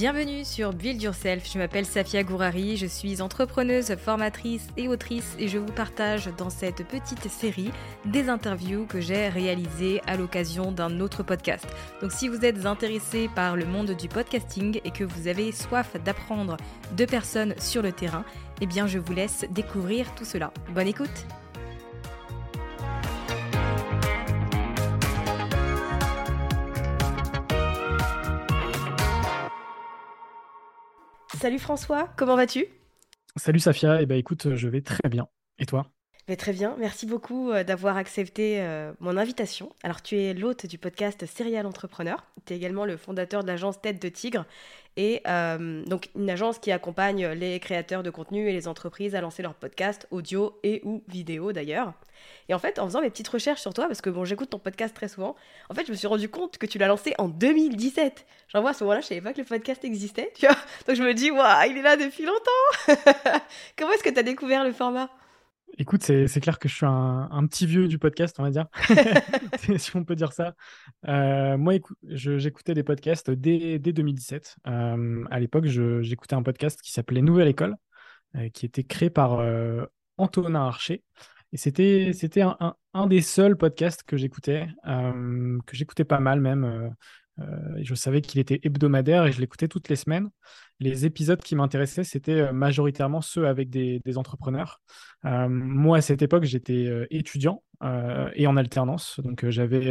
Bienvenue sur Build Yourself, je m'appelle Safia Gourari, je suis entrepreneuse, formatrice et autrice et je vous partage dans cette petite série des interviews que j'ai réalisées à l'occasion d'un autre podcast. Donc si vous êtes intéressé par le monde du podcasting et que vous avez soif d'apprendre de personnes sur le terrain, eh bien je vous laisse découvrir tout cela. Bonne écoute Salut François, comment vas-tu? Salut Safia, eh ben écoute, je vais très bien. Et toi? Très bien, merci beaucoup euh, d'avoir accepté euh, mon invitation. Alors tu es l'hôte du podcast Serial Entrepreneur, tu es également le fondateur de l'agence Tête de Tigre, et euh, donc une agence qui accompagne les créateurs de contenu et les entreprises à lancer leur podcast audio et ou vidéo d'ailleurs. Et en fait, en faisant mes petites recherches sur toi, parce que bon, j'écoute ton podcast très souvent, en fait, je me suis rendu compte que tu l'as lancé en 2017. J'en vois à ce moment-là, je savais pas que le podcast existait, tu vois. Donc je me dis, waouh, il est là depuis longtemps. Comment est-ce que tu as découvert le format? Écoute, c'est clair que je suis un, un petit vieux du podcast, on va dire, si on peut dire ça. Euh, moi, j'écoutais des podcasts dès, dès 2017. Euh, à l'époque, j'écoutais un podcast qui s'appelait Nouvelle École, euh, qui était créé par Antonin Archer. Et c'était un, un- un des seuls podcasts que j'écoutais, que j'écoutais pas mal même. Euh, je savais qu'il était hebdomadaire et je l'écoutais toutes les semaines. Les épisodes qui m'intéressaient, c'était euh, majoritairement ceux avec des, entrepreneurs. Euh, moi, à cette époque, j'étais étudiant et en alternance. Donc, j'avais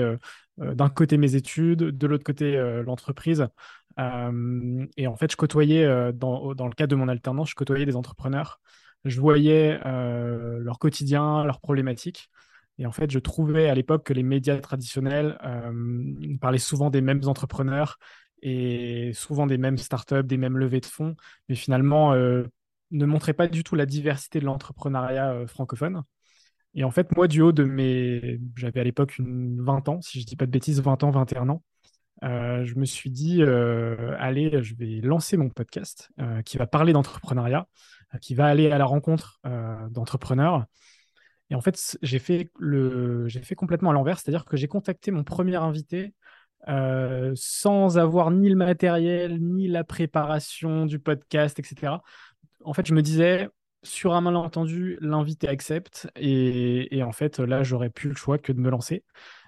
d'un côté mes études, de l'autre côté l'entreprise. Et en fait, je côtoyais, dans, dans le cadre de mon alternance, je côtoyais des entrepreneurs. Je voyais leur quotidien, leurs problématiques. Et en fait, je trouvais à l'époque que les médias traditionnels euh, parlaient souvent des mêmes entrepreneurs et souvent des mêmes startups, des mêmes levées de fonds, mais finalement euh, ne montraient pas du tout la diversité de l'entrepreneuriat euh, francophone. Et en fait, moi, du haut de mes... J'avais à l'époque une 20 ans, si je dis pas de bêtises, 20 ans, 21 ans. je me suis dit, allez, je vais lancer mon podcast qui va parler d'entrepreneuriat, qui va aller à la rencontre d'entrepreneurs. Et en fait, j'ai fait, le... fait complètement à l'envers, c'est-à-dire que j'ai contacté mon premier invité euh, sans avoir ni le matériel, ni la préparation du podcast, etc. En fait, je me disais, sur un malentendu, l'invité accepte. Et, en fait, là, j'aurais plus le choix que de me lancer.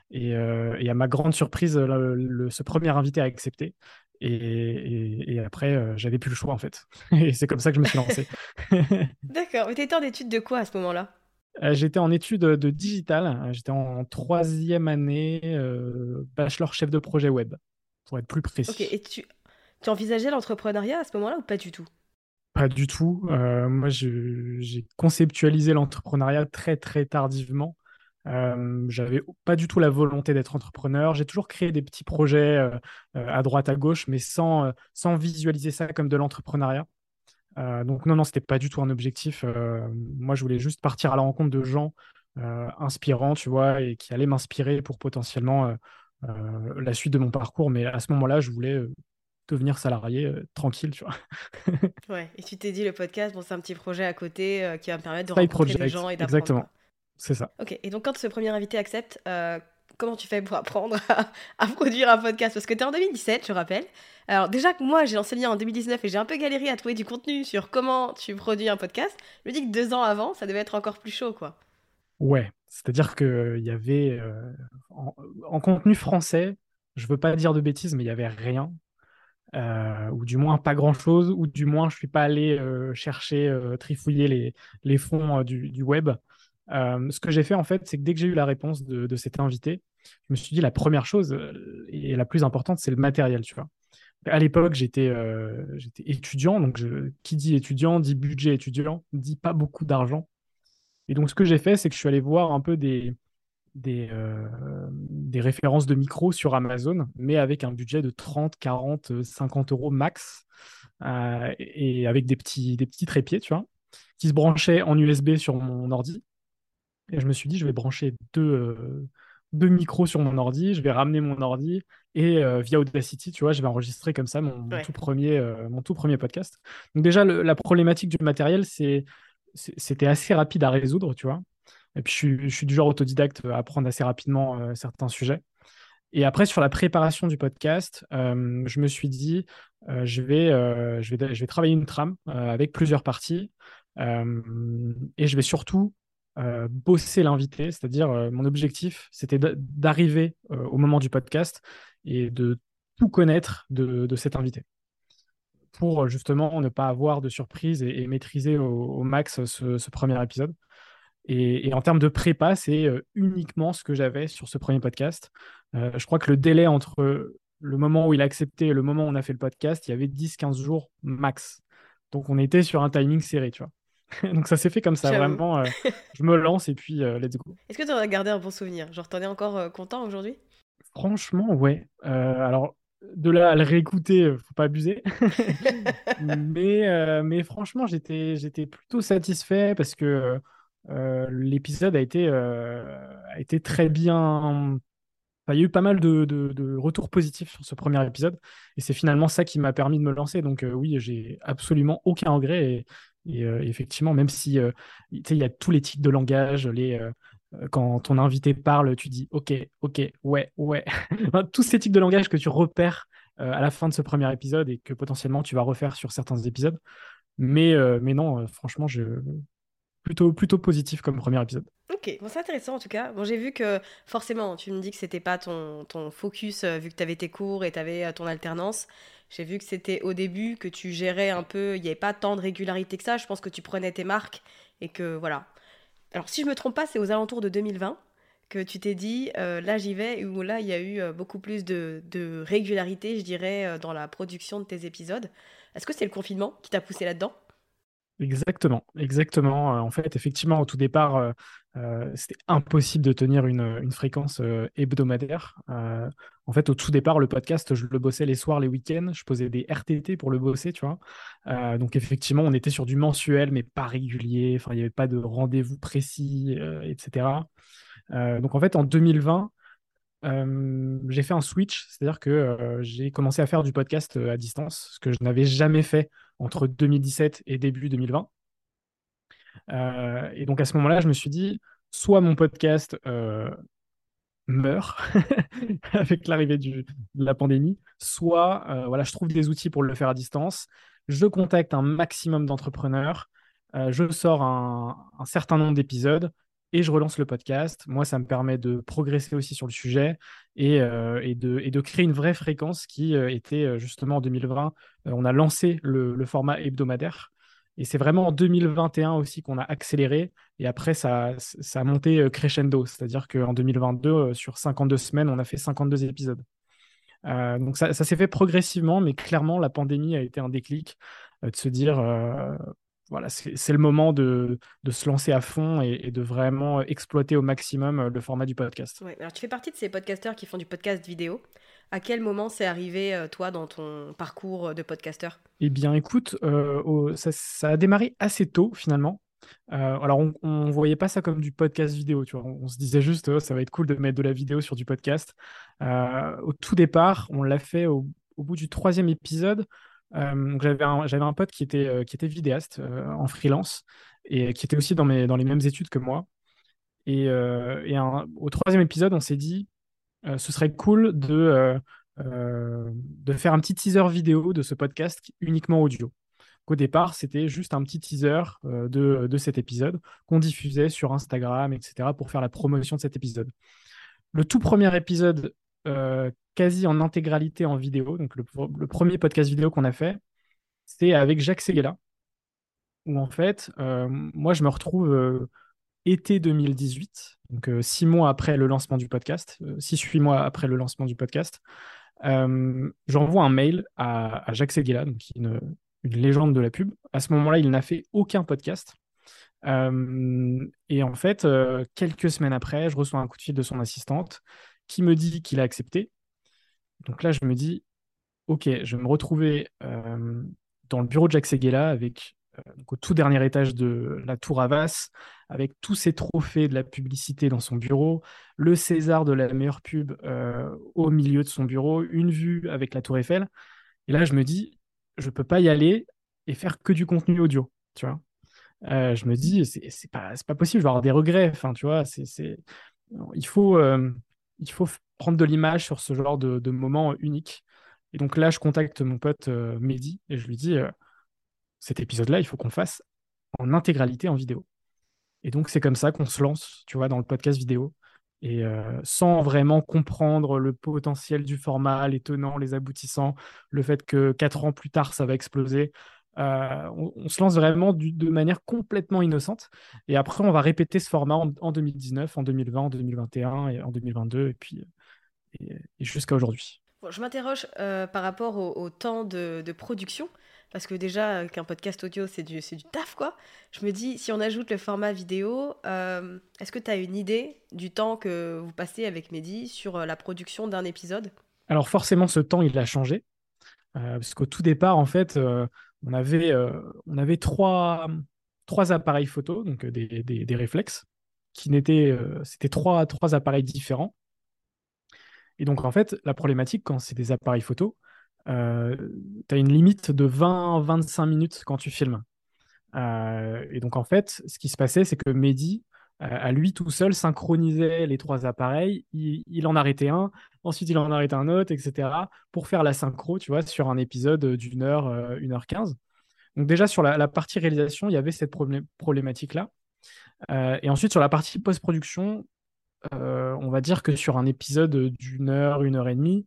Et, euh, à ma grande surprise, ce premier invité a accepté. Et, après, euh, j'avais plus le choix, en fait. Et c'est comme ça que je me suis lancé. D'accord, mais t'étais en études de quoi à ce moment-là? J'étais en études de digital. Euh, J'étais en troisième année, euh, bachelor chef de projet web, pour être plus précis. Ok, et tu, tu envisageais l'entrepreneuriat à ce moment-là ou pas du tout? Pas du tout. Euh, moi, j'ai conceptualisé l'entrepreneuriat très, très tardivement. Euh, j'avais pas du tout la volonté d'être entrepreneur. J'ai toujours créé des petits projets euh, euh, à droite, à gauche, mais sans, euh, sans visualiser ça comme de l'entrepreneuriat. Donc non, non, c'était pas du tout un objectif. moi, je voulais juste partir à la rencontre de gens inspirants, tu vois, et qui allaient m'inspirer pour potentiellement la suite de mon parcours. Mais à ce moment-là, je voulais devenir salarié tranquille, tu vois. ouais, et tu t'es dit, le podcast, bon, c'est un petit projet à côté qui va me permettre de rencontrer des gens et d'apprendre. Exactement, c'est ça. Ok, et donc quand ce premier invité accepte, comment tu fais pour apprendre à, produire un podcast? Parce que tu es en 2017, je rappelle. Alors déjà que moi, j'ai enseigné en 2019 et j'ai un peu galéré à trouver du contenu sur comment tu produis un podcast. Je me dis que deux ans avant, ça devait être encore plus chaud, quoi. Ouais, c'est-à-dire qu'il y avait, euh, en, contenu français, je veux pas dire de bêtises, mais il y avait rien. Euh, ou du moins pas grand-chose, ou du moins je suis pas allé euh, chercher, trifouiller les, fonds du, web. Ce que j'ai fait en fait, c'est que dès que j'ai eu la réponse de, cet invité, je me suis dit la première chose euh, et la plus importante, c'est le matériel, tu vois. À l'époque, j'étais euh, étudiant, donc qui dit étudiant dit budget étudiant, dit pas beaucoup d'argent. Et donc, ce que j'ai fait, c'est que je suis allé voir un peu des, euh, des références de micros sur Amazon, mais avec un budget de 30, 40, 50 euros max, et avec des petits, des petits trépieds, tu vois, qui se branchaient en USB sur mon ordi. Et je me suis dit, je vais brancher deux, deux micros sur mon ordi, je vais ramener mon ordi et euh, via Audacity, tu vois, je vais enregistrer comme ça mon, tout, premier, euh, mon tout premier podcast. Donc déjà, la problématique du matériel, c'est, c'était assez rapide à résoudre, tu vois. Et puis, je suis, je suis du genre autodidacte à apprendre assez rapidement euh, certains sujets. Et après, sur la préparation du podcast, je me suis dit, je, vais, je, vais, je vais travailler une trame avec plusieurs parties. et je vais surtout euh, bosser l'invité, c'est-à-dire euh, mon objectif, c'était d'arriver euh, au moment du podcast et de tout connaître de, cet invité pour justement ne pas avoir de surprise et, maîtriser au, max ce, premier épisode. Et, en termes de prépa, c'est uniquement ce que j'avais sur ce premier podcast. je crois que le délai entre le moment où il a accepté et le moment où on a fait le podcast, il y avait 10-15 jours max. Donc on était sur un timing serré, tu vois. Donc ça s'est fait comme ça, vraiment. Euh, je me lance et puis euh, let's go. Est-ce que tu as gardé un bon souvenir? Genre, t'en es encore euh, content aujourd'hui? Franchement, ouais. alors, de là à le réécouter, faut pas abuser. mais, mais franchement, j'étais, j'étais plutôt satisfait parce que l'épisode a été, a été très bien. il y a eu pas mal de, de, retours positifs sur ce premier épisode et c'est finalement ça qui m'a permis de me lancer. Donc, oui, j'ai absolument aucun regret et, et euh, effectivement, même si euh, il y a tous les tics de langage, euh, quand ton invité parle, tu dis OK, OK, ouais, ouais. tous ces tics de langage que tu repères à la fin de ce premier épisode et que potentiellement tu vas refaire sur certains épisodes. Mais, mais non, franchement, je... plutôt, plutôt positif comme premier épisode. Ok, bon, c'est intéressant en tout cas. Bon, j'ai vu que forcément, tu me dis que c'était pas ton, ton focus vu que tu avais tes cours et tu avais ton alternance. J'ai vu que c'était au début que tu gérais un peu, il n'y avait pas tant de régularité que ça. Je pense que tu prenais tes marques et que voilà. Alors si je me trompe pas, c'est aux alentours de 2020 que tu t'es dit euh, là j'y vais où là il y a eu euh, beaucoup plus de, régularité, je dirais, euh, dans la production de tes épisodes. Est-ce que c'est le confinement qui t'a poussé là-dedans? Exactement, exactement. En fait, effectivement, au tout départ, euh, c'était impossible de tenir une, fréquence euh, hebdomadaire. Euh, en fait, au tout départ, le podcast, je le bossais les soirs, les week-ends. Je posais des RTT pour le bosser, tu vois. donc, effectivement, on était sur du mensuel, mais pas régulier. Enfin, il n'y avait pas de rendez-vous précis, etc. donc, en fait, en 2020, j'ai fait un switch, c'est-à-dire que j'ai commencé à faire du podcast à distance, ce que je n'avais jamais fait entre 2017 et début 2020. Euh, et donc à ce moment-là, je me suis dit, soit mon podcast euh, meurt avec l'arrivée de la pandémie, soit euh, voilà, je trouve des outils pour le faire à distance, je contacte un maximum d'entrepreneurs, je sors un, certain nombre d'épisodes et je relance le podcast. Moi, ça me permet de progresser aussi sur le sujet et, et, de, créer une vraie fréquence qui était justement en 2020. on a lancé le format hebdomadaire. Et c'est vraiment en 2021 aussi qu'on a accéléré. Et après, ça, a monté euh, crescendo. C'est-à-dire qu'en 2022, euh, sur 52 semaines, on a fait 52 épisodes. Euh, donc ça, s'est fait progressivement, mais clairement, la pandémie a été un déclic de se dire, voilà, c'est le moment de, de, se lancer à fond et, de vraiment exploiter au maximum le format du podcast. Ouais, alors tu fais partie de ces podcasteurs qui font du podcast vidéo. À quel moment c'est arrivé, toi, dans ton parcours de podcasteur? Eh bien, écoute, ça, a démarré assez tôt, finalement. alors, on ne voyait pas ça comme du podcast vidéo, tu vois. On, se disait juste, oh, ça va être cool de mettre de la vidéo sur du podcast. au tout départ, on l'a fait au, bout du troisième épisode. J'avais un, pote qui était, était vidéaste en freelance et qui était aussi dans, les mêmes études que moi. Et, au troisième épisode, on s'est dit, ce serait cool de, faire un petit teaser vidéo de ce podcast uniquement audio. Au départ, c'était juste un petit teaser de, cet épisode qu'on diffusait sur Instagram, etc., pour faire la promotion de cet épisode. Le tout premier épisode, quasi en intégralité en vidéo, donc le, premier podcast vidéo qu'on a fait, c'était avec Jacques Seguela, où en fait, moi, je me retrouve été 2018, donc six mois après le lancement du podcast, six, huit mois après le lancement du podcast. J'envoie un mail à, Jacques Seguela, donc, une, une légende de la pub. À ce moment-là, il n'a fait aucun podcast. Euh, et en fait, euh, quelques semaines après, je reçois un coup de fil de son assistante qui me dit qu'il a accepté. Donc là, je me dis, OK, je vais me retrouver euh, dans le bureau de Jacques Seguela avec au tout dernier étage de la tour Havas, avec tous ses trophées de la publicité dans son bureau, le César de la meilleure pub au milieu de son bureau, une vue avec la tour Eiffel. Et là, je me dis, je peux pas y aller et faire que du contenu audio, tu vois. Euh, je me dis, c'est pas, pas possible, je vais avoir des regrets. Enfin, tu vois, il, faut, euh, il faut prendre de l'image sur ce genre de, moment unique. Et donc là, je contacte mon pote euh, Mehdi et je lui dis, cet épisode-là, il faut qu'on fasse en intégralité en vidéo. Et donc, c'est comme ça qu'on se lance, tu vois, dans le podcast vidéo et euh, sans vraiment comprendre le potentiel du format, les tenants, les aboutissants, le fait que quatre ans plus tard, ça va exploser. Euh, on, se lance vraiment de manière complètement innocente. Et après, on va répéter ce format en, 2019, en 2020, en 2021 et en 2022, et puis et, jusqu'à aujourd'hui. je m'interroge euh, par rapport au, temps de, de, production. Parce que déjà, qu'un podcast audio, c'est du, du taf, quoi. Je me dis, si on ajoute le format vidéo, euh, est-ce que tu as une idée du temps que vous passez avec Mehdi sur euh, la production d'un épisode? Alors forcément, ce temps, il a changé. Euh, parce qu'au tout départ, en fait, on avait, on avait trois, trois appareils photo, donc des, des, des réflexes, qui n'étaient, c'était trois, trois appareils différents. Et donc, en fait, la problématique, quand c'est des appareils photo, euh, tu as une limite de 20-25 minutes quand tu filmes. Euh, et donc, en fait, ce qui se passait, c'est que Mehdi, euh, à lui tout seul, synchronisait les trois appareils. Il, en arrêtait un, ensuite il en arrêtait un autre, etc. pour faire la synchro, tu vois, sur un épisode d'une heure, une heure quinze. Donc, déjà, sur la, partie réalisation, il y avait cette problématique-là. et ensuite, sur la partie post-production, on va dire que sur un épisode d'une heure, une heure et demie,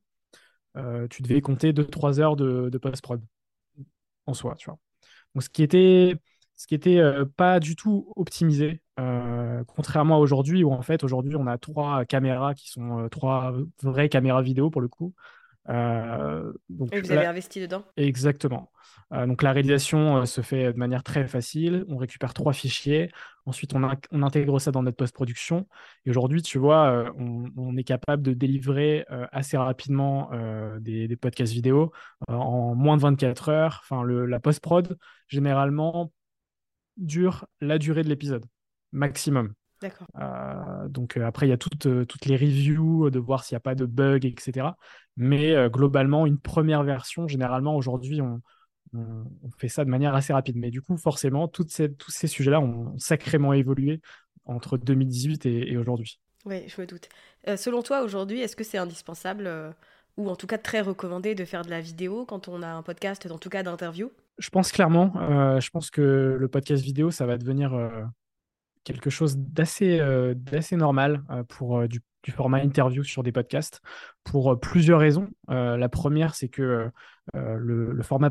euh, tu devais compter 2-3 heures de, post-prod en soi, tu vois. Donc, ce qui était, ce qui était euh, pas du tout optimisé, euh, contrairement à aujourd'hui, où en fait, aujourd'hui, on a trois caméras qui sont trois vraies caméras vidéo pour le coup, euh, donc, Et vous avez investi dedans Exactement. Euh, donc la réalisation euh, se fait de manière très facile. On récupère trois fichiers. Ensuite, on, on intègre ça dans notre post-production. Et aujourd'hui, tu vois, on, est capable de délivrer assez rapidement des, des, podcasts vidéo en moins de 24 heures. Enfin, le, la post-prod, généralement, dure la durée de l'épisode, maximum. Euh, donc euh, après, il y a toutes, euh, toutes les reviews de voir s'il n'y a pas de bugs, etc. Mais globalement, une première version, généralement, aujourd'hui, on, on, fait ça de manière assez rapide. Mais du coup, forcément, toutes ces, tous ces sujets-là ont sacrément évolué entre 2018 et, aujourd'hui. Oui, je me doute. selon toi, aujourd'hui, est-ce que c'est indispensable ou en tout cas très recommandé de faire de la vidéo quand on a un podcast, en tout cas d'interview? Je pense clairement. je pense que le podcast vidéo, ça va devenir quelque chose d'assez euh, normal euh, pour euh, du, du, format interview sur des podcasts pour plusieurs raisons. la première, c'est que le, le format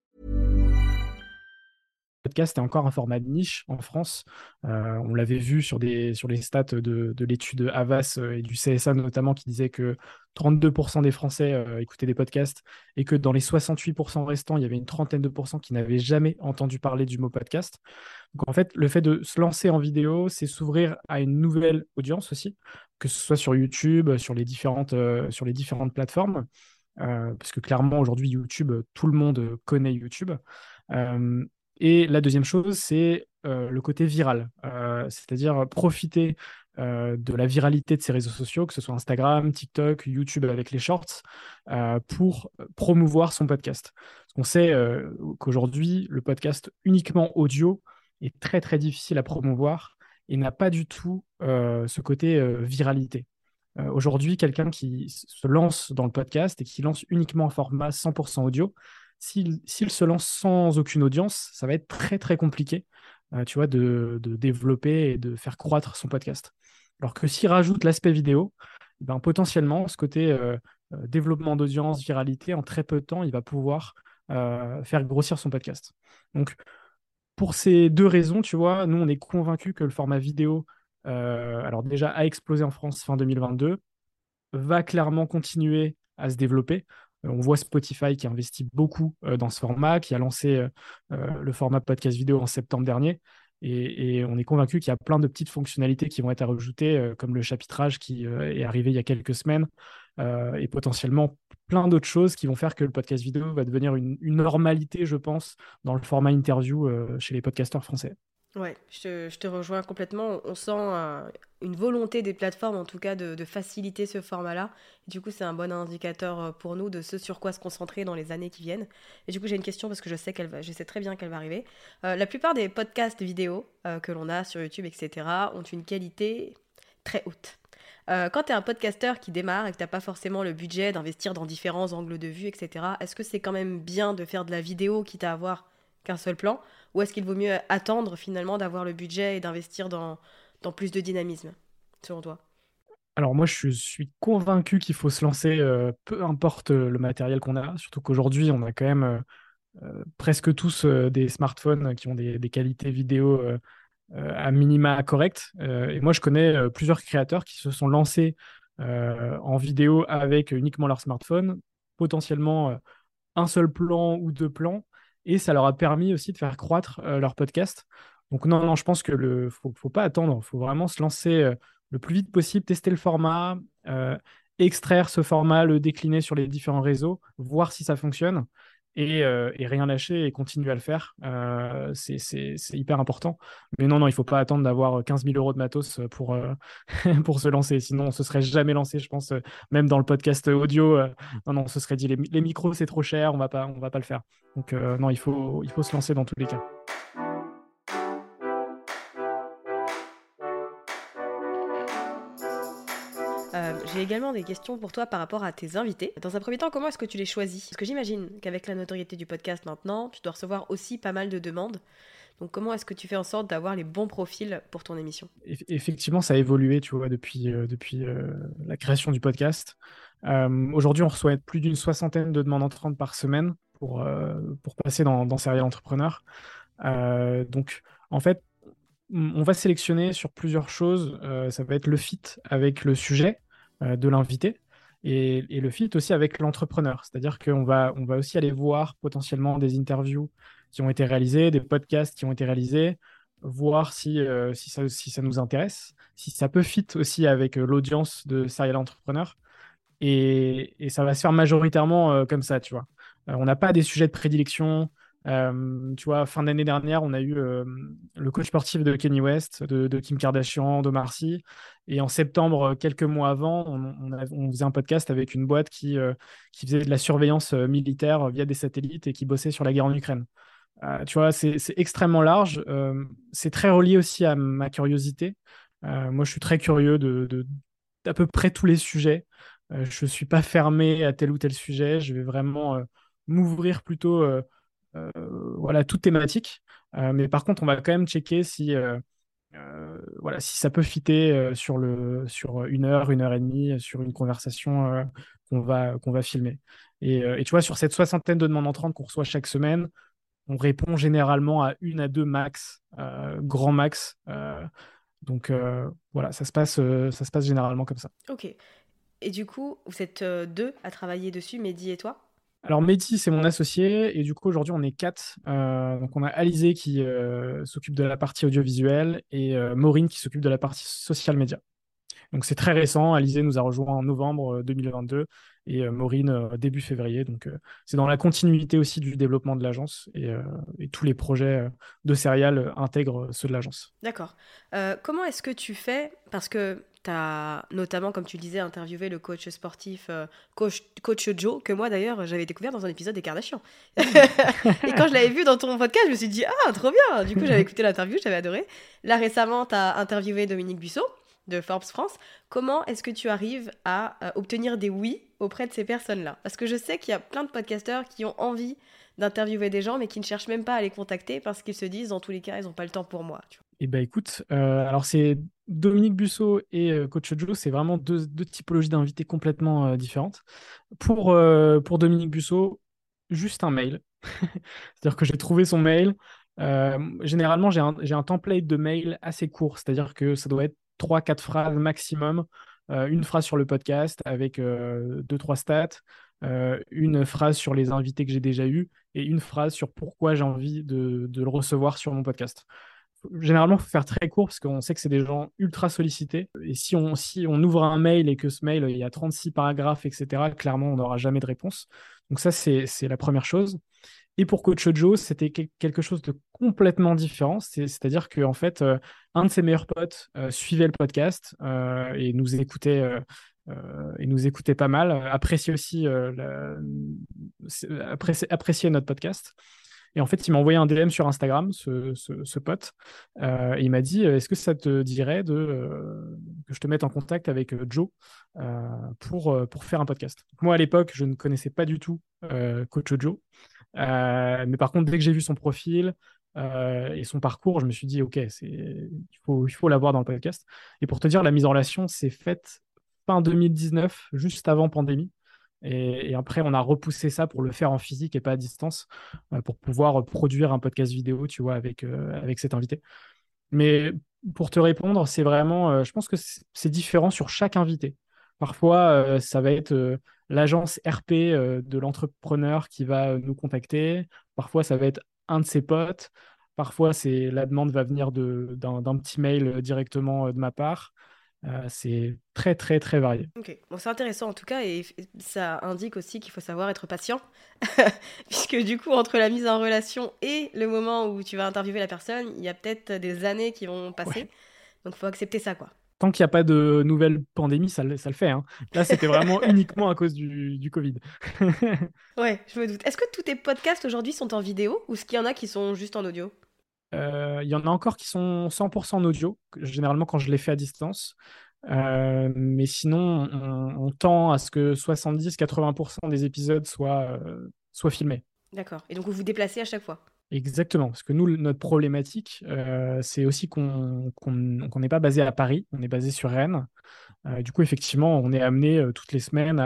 Podcast est encore un format de niche en France. Euh, on l'avait vu sur, les stats de, de l'étude Havas euh, et du CSA notamment qui disait que 32% des Français euh, écoutaient des podcasts et que dans les 68% restants, il y avait une trentaine de pourcents qui n'avaient jamais entendu parler du mot podcast. Donc en fait, le fait de se lancer en vidéo, c'est s'ouvrir à une nouvelle audience aussi, que ce soit sur YouTube, sur les différentes, sur les différentes plateformes. parce que clairement, aujourd'hui, YouTube, tout le monde connaît YouTube. Et la deuxième chose, c'est euh, le côté viral, euh, c'est-à-dire profiter euh, de la viralité de ces réseaux sociaux, que ce soit Instagram, TikTok, YouTube avec les shorts, pour promouvoir son podcast. Parce qu'on sait qu'aujourd'hui, le podcast uniquement audio est très très difficile à promouvoir et n'a pas du tout ce côté viralité. Aujourd'hui, quelqu'un qui se lance dans le podcast et qui lance uniquement un format 100% audio, s'il se lance sans aucune audience, ça va être très très compliqué, euh, tu vois, de, développer et de faire croître son podcast. Alors que s'il rajoute l'aspect vidéo, eh ben, potentiellement, ce côté euh, euh, développement d'audience, viralité, en très peu de temps, il va pouvoir faire grossir son podcast. Donc, pour ces deux raisons, tu vois, nous, on est convaincus que le format vidéo, alors déjà, a explosé en France fin 2022, va clairement continuer à se développer. Euh, on voit Spotify qui investit beaucoup euh, dans ce format, qui a lancé euh, le format podcast vidéo en septembre dernier. Et, on est convaincu qu'il y a plein de petites fonctionnalités qui vont être ajoutées, comme le chapitrage qui est arrivé il y a quelques semaines, et potentiellement plein d'autres choses qui vont faire que le podcast vidéo va devenir une, normalité, je pense, dans le format interview chez les podcasteurs français. Ouais, je te, rejoins complètement. On sent une volonté des plateformes, en tout cas, de, faciliter ce format-là. Du coup, c'est un bon indicateur euh, pour nous de ce sur quoi se concentrer dans les années qui viennent. Et du coup, j'ai une question parce que je sais, qu'elle je sais très bien qu'elle va arriver. Euh, la plupart des podcasts vidéo euh, que l'on a sur YouTube, etc., ont une qualité très haute. quand tu es un podcasteur qui démarre et que tu pas forcément le budget d'investir dans différents angles de vue, etc., est-ce que c'est quand même bien de faire de la vidéo quitte à avoir qu'un seul plan Ou est-ce qu'il vaut mieux attendre finalement d'avoir le budget et d'investir dans, plus de dynamisme, selon toi? Alors moi, je suis convaincu qu'il faut se lancer, euh, peu importe euh, le matériel qu'on a, surtout qu'aujourd'hui, on a quand même euh, presque tous des smartphones qui ont des, qualités vidéo à minima correctes. et moi, je connais plusieurs créateurs qui se sont lancés en vidéo avec uniquement leur smartphone, potentiellement un seul plan ou deux plans, et ça leur a permis aussi de faire croître euh, leur podcast. Donc non, je pense que le faut, faut pas attendre, il faut vraiment se lancer euh, le plus vite possible, tester le format, euh, extraire ce format, le décliner sur les différents réseaux, voir si ça fonctionne et, rien lâcher et continuer à le faire. c'est hyper important. Mais non, non, il faut pas attendre d'avoir 15 000 euros de matos pour, pour se lancer. Sinon, on se serait jamais lancé, je pense, même dans le podcast audio. non, non, on se serait dit les, micros, c'est trop cher, on on va pas le faire. Donc non, il faut, il faut se lancer dans tous les cas. J'ai également des questions pour toi par rapport à tes invités. Dans un premier temps, comment est-ce que tu les choisis? Parce que j'imagine qu'avec la notoriété du podcast maintenant, tu dois recevoir aussi pas mal de demandes. Donc comment est-ce que tu fais en sorte d'avoir les bons profils pour ton émission? Effectivement, ça a évolué, tu vois, depuis, euh, depuis euh, la création du podcast. Euh, aujourd'hui, on reçoit plus d'une soixantaine de demandes entrantes par semaine pour, pour passer dans, dans Serial Entrepreneur. donc, en fait, on va sélectionner sur plusieurs choses. ça va être le fit avec le sujet. Euh, de l'invité et, le fit aussi avec l'entrepreneur. C'est-à-dire qu'on va, on va aussi aller voir potentiellement des interviews qui ont été réalisées, des podcasts qui ont été réalisés, voir si, euh, si, ça, si ça nous intéresse, si ça peut fit aussi avec euh, l'audience de Serial Entrepreneur. Et, et, ça va se faire majoritairement comme ça, tu vois. on n'a pas des sujets de prédilection. Tu vois, fin d'année dernière, on a eu le coach sportif de Kenny West, de, Kim Kardashian, de Marcy. Et en septembre, quelques mois avant, on, faisait un podcast avec une boîte qui, qui faisait de la surveillance militaire via des satellites et qui bossait sur la guerre en Ukraine. tu vois, c'est extrêmement large. c'est très relié aussi à ma curiosité. moi, je suis très curieux de, d'à peu près tous les sujets. je ne suis pas fermé à tel ou tel sujet. Je vais vraiment m'ouvrir plutôt euh, voilà, toute thématique. Euh, mais par contre, on va quand même checker si, euh, voilà, si ça peut fitter sur, le, sur une heure, une heure et demie, sur une conversation qu'on va, va filmer. Et, et, tu vois, sur cette soixantaine de demandes entrantes qu'on reçoit chaque semaine, on répond généralement à une à deux max, grand max. donc voilà, ça se, passe, ça se passe généralement comme ça. Ok. Et du coup, vous êtes deux à travailler dessus, Mehdi et toi? Alors Mehdi, c'est mon associé, et du coup aujourd'hui on est quatre. Euh, donc on a Alizé qui euh, s'occupe de la partie audiovisuelle et euh, Maureen qui s'occupe de la partie social media. Donc c'est très récent. Alizé nous a rejoint en novembre 2022 et Maureen début février. Donc c'est dans la continuité aussi du développement de l'agence et, tous les projets de Serial intègrent ceux de l'agence. D'accord. comment est-ce que tu fais? Parce que tu as notamment, comme tu disais, interviewé le coach sportif, euh, coach, coach Joe, que moi d'ailleurs j'avais découvert dans un épisode des Kardashians. et quand je l'avais vu dans ton podcast, je me suis dit, ah, trop bien Du coup, j'avais écouté l'interview, j'avais adoré. Là, récemment, tu as interviewé Dominique Buisseau de Forbes France. Comment est-ce que tu arrives à euh, obtenir des oui auprès de ces personnes-là? Parce que je sais qu'il y a plein de podcasteurs qui ont envie d'interviewer des gens, mais qui ne cherchent même pas à les contacter parce qu'ils se disent, dans tous les cas, ils n'ont pas le temps pour moi. Eh ben écoute, euh, alors c'est Dominique Busso et euh, Coach Joe, c'est vraiment deux, typologies d'invités complètement différentes. Pour, pour Dominique Busso, juste un mail. c'est-à-dire que j'ai trouvé son mail. généralement, j'ai un, un, template de mail assez court, c'est-à-dire que ça doit être 3-4 phrases maximum. une phrase sur le podcast avec 2-3 stats, une phrase sur les invités que j'ai déjà eus et une phrase sur pourquoi j'ai envie de, de, le recevoir sur mon podcast généralement, il faut faire très court parce qu'on sait que c'est des gens ultra sollicités. Et si on, si on ouvre un mail et que ce mail, il y a 36 paragraphes, etc., clairement, on n'aura jamais de réponse. Donc ça, c'est la première chose. Et pour Coach Joe, c'était quelque chose de complètement différent. C'est-à-dire qu'en en fait, euh, un de ses meilleurs potes euh, suivait le podcast euh, et nous écoutait. et nous écoutait pas mal, appréciait aussi appréciait notre podcast. Et en fait, il m'a envoyé un DM sur Instagram, ce, pote, euh, et il m'a dit Est-ce que ça te dirait de, que je te mette en contact avec Joe pour, pour faire un podcast? Moi, à l'époque, je ne connaissais pas du tout Coach Joe. Mais par contre, dès que j'ai vu son profil, et son parcours, je me suis dit, OK, il faut, il faut l'avoir dans le podcast. Et pour te dire, la mise en relation s'est faite fin 2019, juste avant pandémie. Et, après, on a repoussé ça pour le faire en physique et pas à distance, euh, pour pouvoir produire un podcast vidéo, tu vois, avec, euh, avec cet invité. Mais pour te répondre, c'est vraiment, euh, je pense que c'est différent sur chaque invité. Parfois, ça va être l'agence RP de l'entrepreneur qui va nous contacter. Parfois, ça va être un de ses potes. Parfois, c'est la demande va venir d'un petit mail directement de ma part. Euh, c'est très, très, très varié. Ok, bon, c'est intéressant en tout cas, et ça indique aussi qu'il faut savoir être patient, puisque du coup, entre la mise en relation et le moment où tu vas interviewer la personne, il y a peut-être des années qui vont passer. Donc, il faut accepter ça, quoi. Tant qu'il n'y a pas de nouvelle pandémie, ça, ça le fait. Hein. Là, c'était vraiment uniquement à cause du, du Covid. ouais, je me doute. Est-ce que tous tes podcasts aujourd'hui sont en vidéo ou est-ce qu'il y en a qui sont juste en audio? Euh, il y en a encore qui sont 100% en audio, généralement quand je les fais à distance. Euh, mais sinon, on, tend à ce que 70-80% des épisodes soient, euh, soient filmés. D'accord. Et donc vous vous déplacez à chaque fois? Exactement. Parce que nous, notre problématique, c'est aussi qu'on n'est pas basé à Paris, on est basé sur Rennes. du coup, effectivement, on est amené toutes les semaines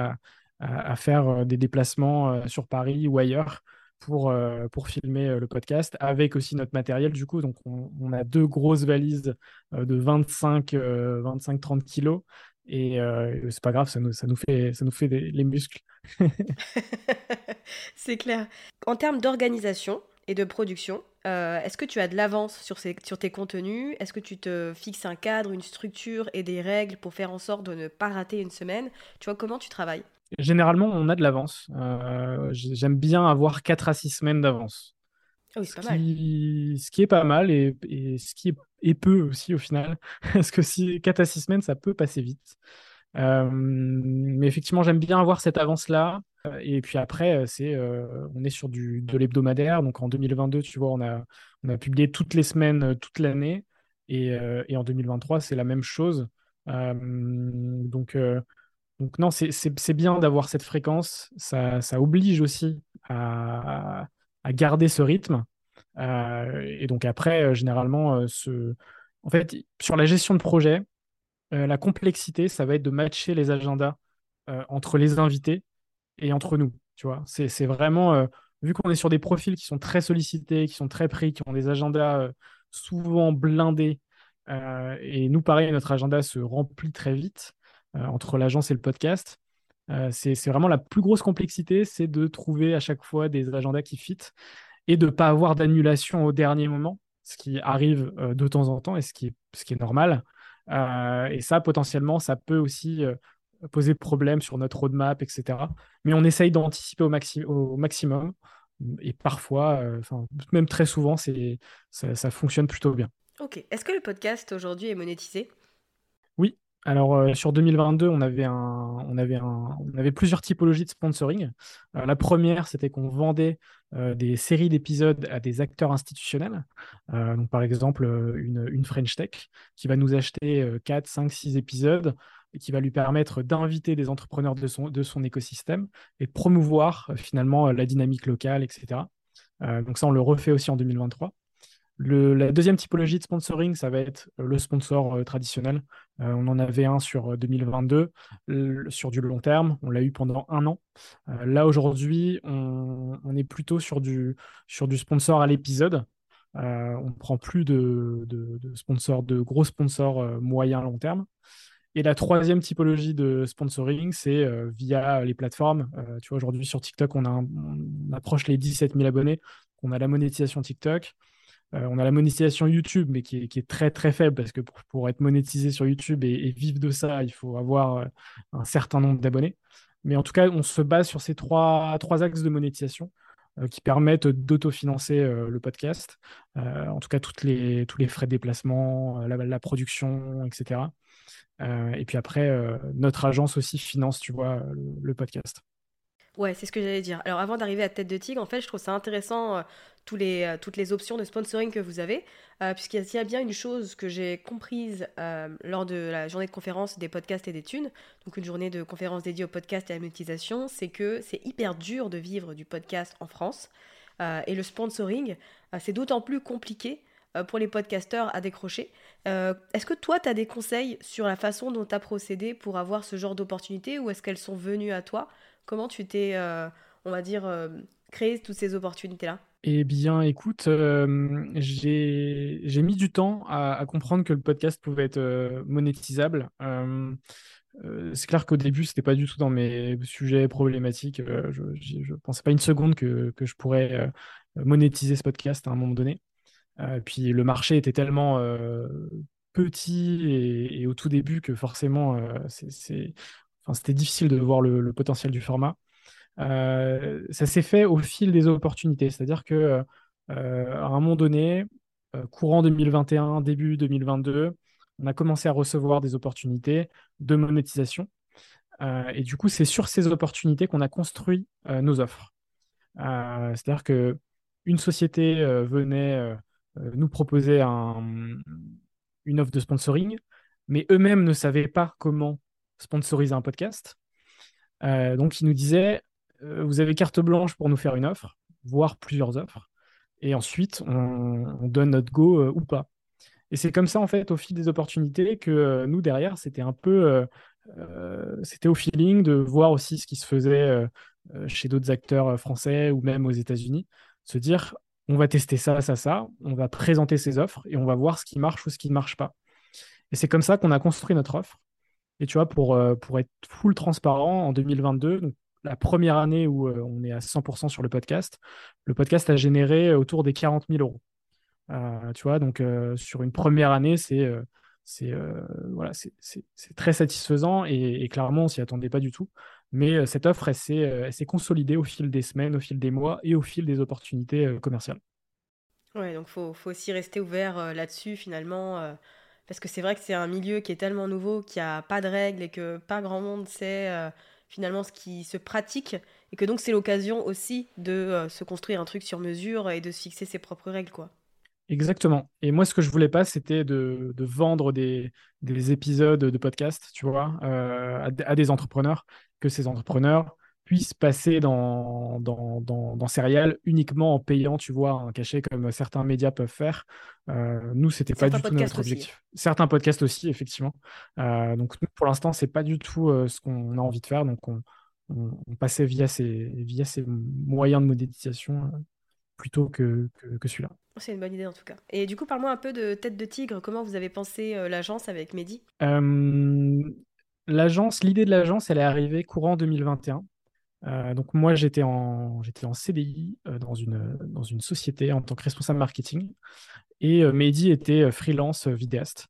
à, faire des déplacements sur Paris ou ailleurs pour, euh, pour filmer euh, le podcast, avec aussi notre matériel. Du coup, donc on, a deux grosses valises euh, de 25-30 kilos. Et c'est pas grave, ça nous, ça nous fait, ça nous fait les muscles. c'est clair. En termes d'organisation et de production, est-ce que tu as de l'avance sur, sur tes contenus? Est-ce que tu te fixes un cadre, une structure et des règles pour faire en sorte de ne pas rater une semaine? Tu vois, comment tu travailles? Généralement, on a de l'avance. Euh, j'aime bien avoir 4 à 6 semaines d'avance. C'est ce, qui, ce qui est pas mal et, et ce qui est, est peu aussi au final. Parce que si 4 à 6 semaines, ça peut passer vite. Euh, mais effectivement, j'aime bien avoir cette avance-là. Euh, Et puis après, euh, c'est, on est sur du, de l'hebdomadaire. Donc en 2022, tu vois, on a, on a publié toutes les semaines, toute l'année. Et, et en 2023, c'est la même chose. Donc, donc non, c'est bien d'avoir cette fréquence. Ça, ça oblige aussi à, à garder ce rythme. Et donc après, généralement, ce... en fait, sur la gestion de projet, euh, la complexité, ça va être de matcher les agendas euh, entre les invités et entre nous. C'est vraiment, euh, vu qu'on est sur des profils qui sont très sollicités, qui sont très pris, qui ont des agendas souvent blindés, et nous, pareil, notre agenda se remplit très vite entre l'agence et le podcast. C'est vraiment la plus grosse complexité, c'est de trouver à chaque fois des agendas qui fit et de ne pas avoir d'annulation au dernier moment, ce qui arrive de temps en temps et ce qui est normal. Euh, et ça, potentiellement, ça peut aussi euh, poser problème sur notre roadmap, etc. Mais on essaye d'anticiper au, maxi- au maximum. Et parfois, euh, même très souvent, ça, ça fonctionne plutôt bien. Ok. Est-ce que le podcast aujourd'hui est monétisé? Alors, euh, sur 2022, on avait, plusieurs typologies de sponsoring. Euh, la première, c'était qu'on vendait euh, des séries d'épisodes à des acteurs institutionnels. Donc, par exemple, une, French Tech qui va nous acheter euh, 4, 5, 6 épisodes et qui va lui permettre d'inviter des entrepreneurs de son, écosystème et promouvoir finalement la dynamique locale, etc. Donc, ça, on le refait aussi en 2023. La deuxième typologie de sponsoring, ça va être euh, le sponsor euh, traditionnel. Euh, on en avait un sur euh, 2022, le- sur du long terme. On l'a eu pendant un an. Là, aujourd'hui, on, est plutôt sur du, sur du sponsor à l'épisode. On ne prend plus de, sponsors, de gros sponsors euh, moyen long terme. Et la troisième typologie de sponsoring, c'est via les plateformes. Tu vois, aujourd'hui sur TikTok, on, on approche les 17 000 abonnés. On a la monétisation TikTok. Euh, on a la monétisation YouTube, mais qui est, très très faible parce que pour, être monétisé sur YouTube et, vivre de ça, il faut avoir euh, un certain nombre d'abonnés. Mais en tout cas, on se base sur ces trois, axes de monétisation euh, qui permettent d'autofinancer euh, le podcast. En tout cas, tous les frais de déplacement, la, production, etc. Et puis après, notre agence aussi finance, tu vois, le podcast. Ouais, c'est ce que j'allais dire. Alors avant d'arriver à Tête de Tigre, en fait, je trouve ça intéressant euh, les, euh, toutes les options de sponsoring que vous avez, euh, puisqu'il y a- bien une chose que j'ai comprise lors de la journée de conférence des podcasts et des thunes, donc une journée de conférence dédiée au podcast et à la monétisation, c'est que c'est hyper dur de vivre du podcast en France. Et le sponsoring, c'est d'autant plus compliqué pour les podcasteurs à décrocher. Est-ce que toi, tu as des conseils sur la façon dont tu as procédé pour avoir ce genre d'opportunités ou est-ce qu'elles sont venues à toi Comment tu t'es, euh, on va dire, euh, créé toutes ces opportunités-là? Eh bien, écoute, euh, j'ai mis du temps à, comprendre que le podcast pouvait être monétisable. C'est clair qu'au début, c'était pas du tout dans mes sujets problématiques. Je, je pensais pas une seconde que, je pourrais monétiser ce podcast à un moment donné. Puis le marché était tellement petit et, au tout début que forcément, c'est- enfin, c'était difficile de voir le, potentiel du format. Euh, ça s'est fait au fil des opportunités, c'est-à-dire que euh, à un moment donné, euh, courant 2021, début 2022, on a commencé à recevoir des opportunités de monétisation. Et du coup, c'est sur ces opportunités qu'on a construit nos offres. C'est-à-dire que une société venait nous proposer un- une offre de sponsoring, mais eux-mêmes ne savaient pas comment sponsoriser un podcast. Euh, donc, ils nous disaient, euh, vous avez carte blanche pour nous faire une offre, voire plusieurs offres, et ensuite, on, on donne notre go euh, ou pas. Et c'est comme ça, en fait, au fil des opportunités, que nous, derrière, c'était un peu, c'était au feeling de voir aussi ce qui se faisait chez d'autres acteurs français ou même aux États-Unis, se dire, on va tester ça, ça, ça, on va présenter ces offres et on va voir ce qui marche ou ce qui ne marche pas. Et c'est comme ça qu'on a construit notre offre. Et tu vois, pour, euh, pour être full transparent, en 2022, donc la première année où euh, on est à 100% sur le podcast, le podcast a généré autour des 40 000 euros. Euh, tu vois, donc euh, sur une première année, c'est euh, euh, voilà, c'est très satisfaisant et, clairement, on s'y attendait pas du tout. Mais euh, cette offre, elle s'est euh, consolidée au fil des semaines, au fil des mois et au fil des opportunités euh, commerciales. Ouais, donc faut, faut aussi rester ouvert là-dessus finalement. Parce que c'est vrai que c'est un milieu qui est tellement nouveau, qu'il n'y a pas de règles et que pas grand monde sait finalement ce qui se pratique. Et que donc c'est l'occasion aussi de se construire un truc sur mesure et de se fixer ses propres règles. quoi. Exactement. Et moi, ce que je voulais pas, c'était de, vendre des, épisodes de podcast, tu vois, euh, à, des entrepreneurs, que ces entrepreneurs puissent passer dans, dans, dans, Serial uniquement en payant, tu vois, un cachet comme certains médias peuvent faire. Euh, nous, c'était pas du tout notre objectif. Certains podcasts aussi, effectivement. Euh, donc, pour l'instant, c'est pas du tout euh, ce qu'on a envie de faire. Donc, on, on, passait via ces, via ces moyens de monétisation plutôt que, que celui-là. C'est une bonne idée en tout cas. Et du coup, parle-moi un peu de Tête de Tigre. Comment vous avez pensé euh, l'agence avec Mehdi? L'agence, l'idée de l'agence, elle est arrivée courant 2021. Euh, donc moi, j'étais en, j'étais en CDI euh, dans, une, dans une société en tant que responsable marketing. Et Mehdi était freelance vidéaste.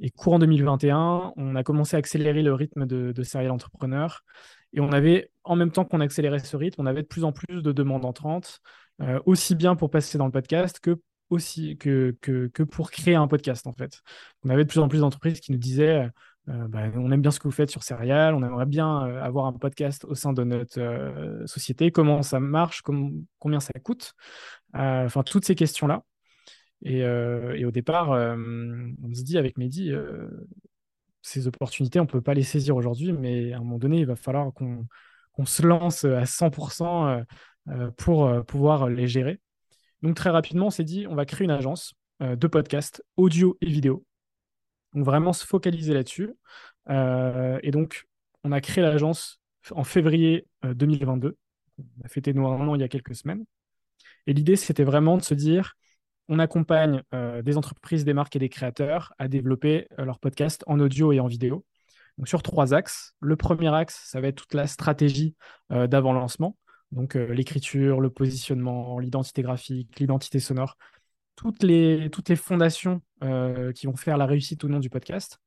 Et courant 2021, on a commencé à accélérer le rythme de, de Serial Entrepreneur. Et on avait, en même temps qu'on accélérait ce rythme, on avait de plus en plus de demandes entrantes. Euh, aussi bien pour passer dans le podcast que aussi que, que, pour créer un podcast en fait. On avait de plus en plus d'entreprises qui nous disaient euh, bah, on aime bien ce que vous faites sur Serial, on aimerait bien euh, avoir un podcast au sein de notre société, comment ça marche, combien ça coûte, enfin toutes ces questions-là. Et, au départ, on se dit avec Mehdi, ces opportunités, on ne peut pas les saisir aujourd'hui, mais à un moment donné, il va falloir qu'on se lance à 100% euh, pour euh, pouvoir les gérer. Donc très rapidement, on s'est dit, on va créer une agence euh, de podcast audio et vidéo. Donc vraiment se focaliser là-dessus. et donc, on a créé l'agence en février 2022. On a fêté nos un an il y a quelques semaines. Et l'idée, c'était vraiment de se dire, on accompagne des entreprises, des marques et des créateurs à développer leur podcast en audio et en vidéo. Donc sur trois axes. Le premier axe, ça va être toute la stratégie d'avant-lancement. Donc euh, l'écriture, le positionnement, l'identité graphique, l'identité sonore, toutes les, fondations euh, qui vont faire la réussite ou non du podcast.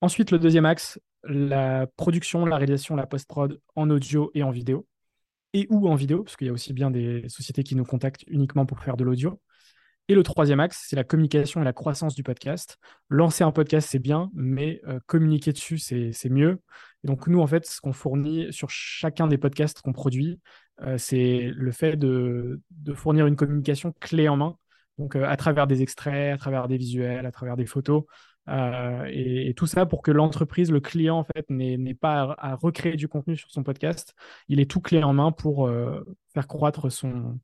Ensuite, le deuxième axe, la production, la réalisation, la post-prod en audio et en vidéo. Et ou en vidéo, parce qu'il y a aussi bien des sociétés qui nous contactent uniquement pour faire de l'audio. Et le troisième axe, c'est la communication et la croissance du podcast. Lancer un podcast, c'est bien, mais euh, communiquer dessus, c'est mieux. Et donc, nous, en fait, ce qu'on fournit sur chacun des podcasts qu'on produit, euh, c'est le fait de, fournir une communication clé en main, donc euh, à travers des extraits, à travers des visuels, à travers des photos. Et, tout ça pour que l'entreprise, le client, en fait, n'ait pas à, recréer du contenu sur son podcast. Il est tout clé en main pour faire croître son,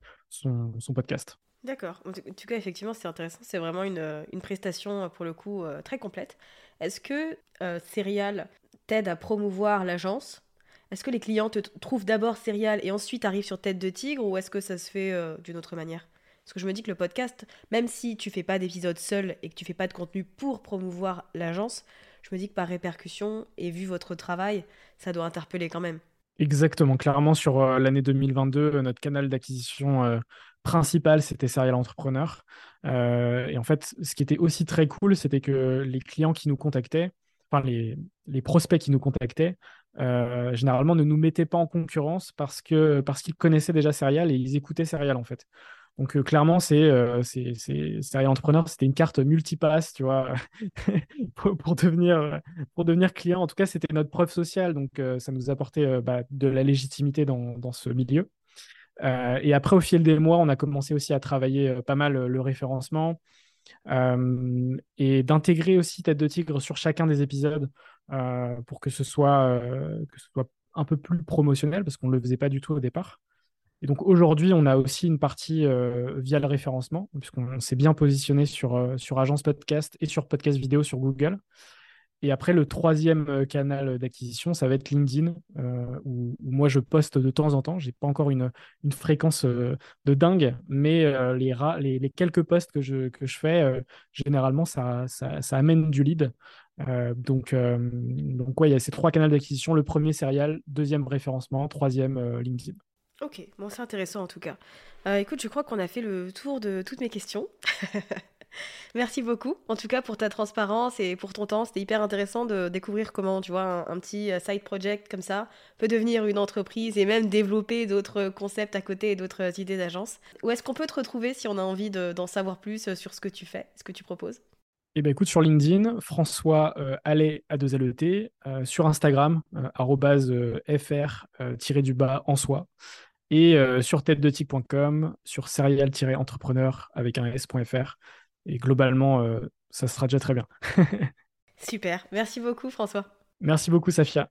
podcast. D'accord. En tout cas, effectivement, c'est intéressant. C'est vraiment une, euh, prestation, euh, pour le coup, euh, très complète. Est-ce que Serial t'aide à promouvoir l'agence? Est-ce que les clients te trouvent d'abord Serial et ensuite arrivent sur Tête de Tigre ou est-ce que ça se fait d'une autre manière? Parce que je me dis que le podcast, même si tu fais pas d'épisode seul et que tu fais pas de contenu pour promouvoir l'agence, je me dis que par répercussion et vu votre travail, ça doit interpeller quand même. Exactement. Clairement, sur l'année 2022, notre canal d'acquisition principal, c'était Serial Entrepreneur. Euh, et en fait, ce qui était aussi très cool, c'était que les clients qui nous contactaient, enfin les, les prospects qui nous contactaient, euh, généralement ne nous mettaient pas en concurrence parce parce qu'ils connaissaient déjà Serial et ils écoutaient Serial en fait. Donc euh, clairement, c'est Serial Entrepreneur, c'était une carte multipass, tu vois, pour, devenir pour devenir client. En tout cas, c'était notre preuve sociale, donc ça nous apportait bah, de la légitimité dans, dans ce milieu. Euh, et après, au fil des mois, on a commencé aussi à travailler euh, pas mal euh, le référencement et d'intégrer aussi Tête de Tigre sur chacun des épisodes pour que ce, soit, que ce soit un peu plus promotionnel parce qu'on ne le faisait pas du tout au départ. Et donc aujourd'hui, on a aussi une partie via le référencement, puisqu'on s'est bien positionné sur, sur Agence Podcast et sur Podcast Vidéo sur Google. Et après, le troisième euh, canal d'acquisition, ça va être LinkedIn, euh, où, moi je poste de temps en temps. Je n'ai pas encore une, une fréquence euh, de dingue, mais les, les, quelques posts que je, que je fais, généralement, ça, ça, ça, amène du lead. donc, donc ouais, il y a ces trois canaux d'acquisition. Le premier, Serial, deuxième, référencement, troisième, LinkedIn. Ok, bon, c'est intéressant en tout cas. écoute, je crois qu'on a fait le tour de toutes mes questions. Merci beaucoup, en tout cas pour ta transparence et pour ton temps. C'était hyper intéressant de découvrir comment, tu vois, un, petit euh, side project comme ça peut devenir une entreprise et même développer d'autres concepts à côté et d'autres idées d'agence. Où est-ce qu'on peut te retrouver si on a envie d'en savoir plus euh, sur ce que tu fais, ce que tu proposes? Eh ben écoute, sur LinkedIn, François euh, Allais à 2 LET, euh, sur Instagram, euh, fr-du-bas en soi, et sur tête sur serial-entrepreneur avec un s.fr. Et globalement, ça sera déjà très bien. Super. Merci beaucoup, François. Merci beaucoup, Safia.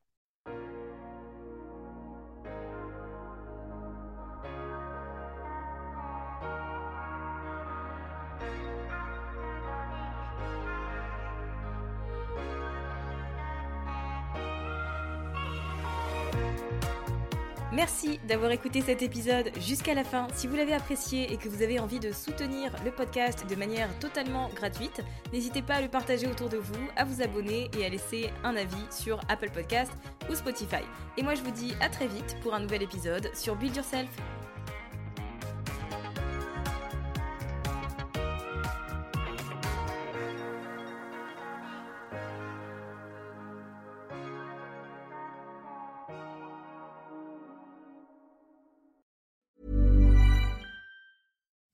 Merci d'avoir écouté cet épisode jusqu'à la fin. Si vous l'avez apprécié et que vous avez envie de soutenir le podcast de manière totalement gratuite, n'hésitez pas à le partager autour de vous, à vous abonner et à laisser un avis sur Apple Podcast ou Spotify. Et moi je vous dis à très vite pour un nouvel épisode sur Build Yourself.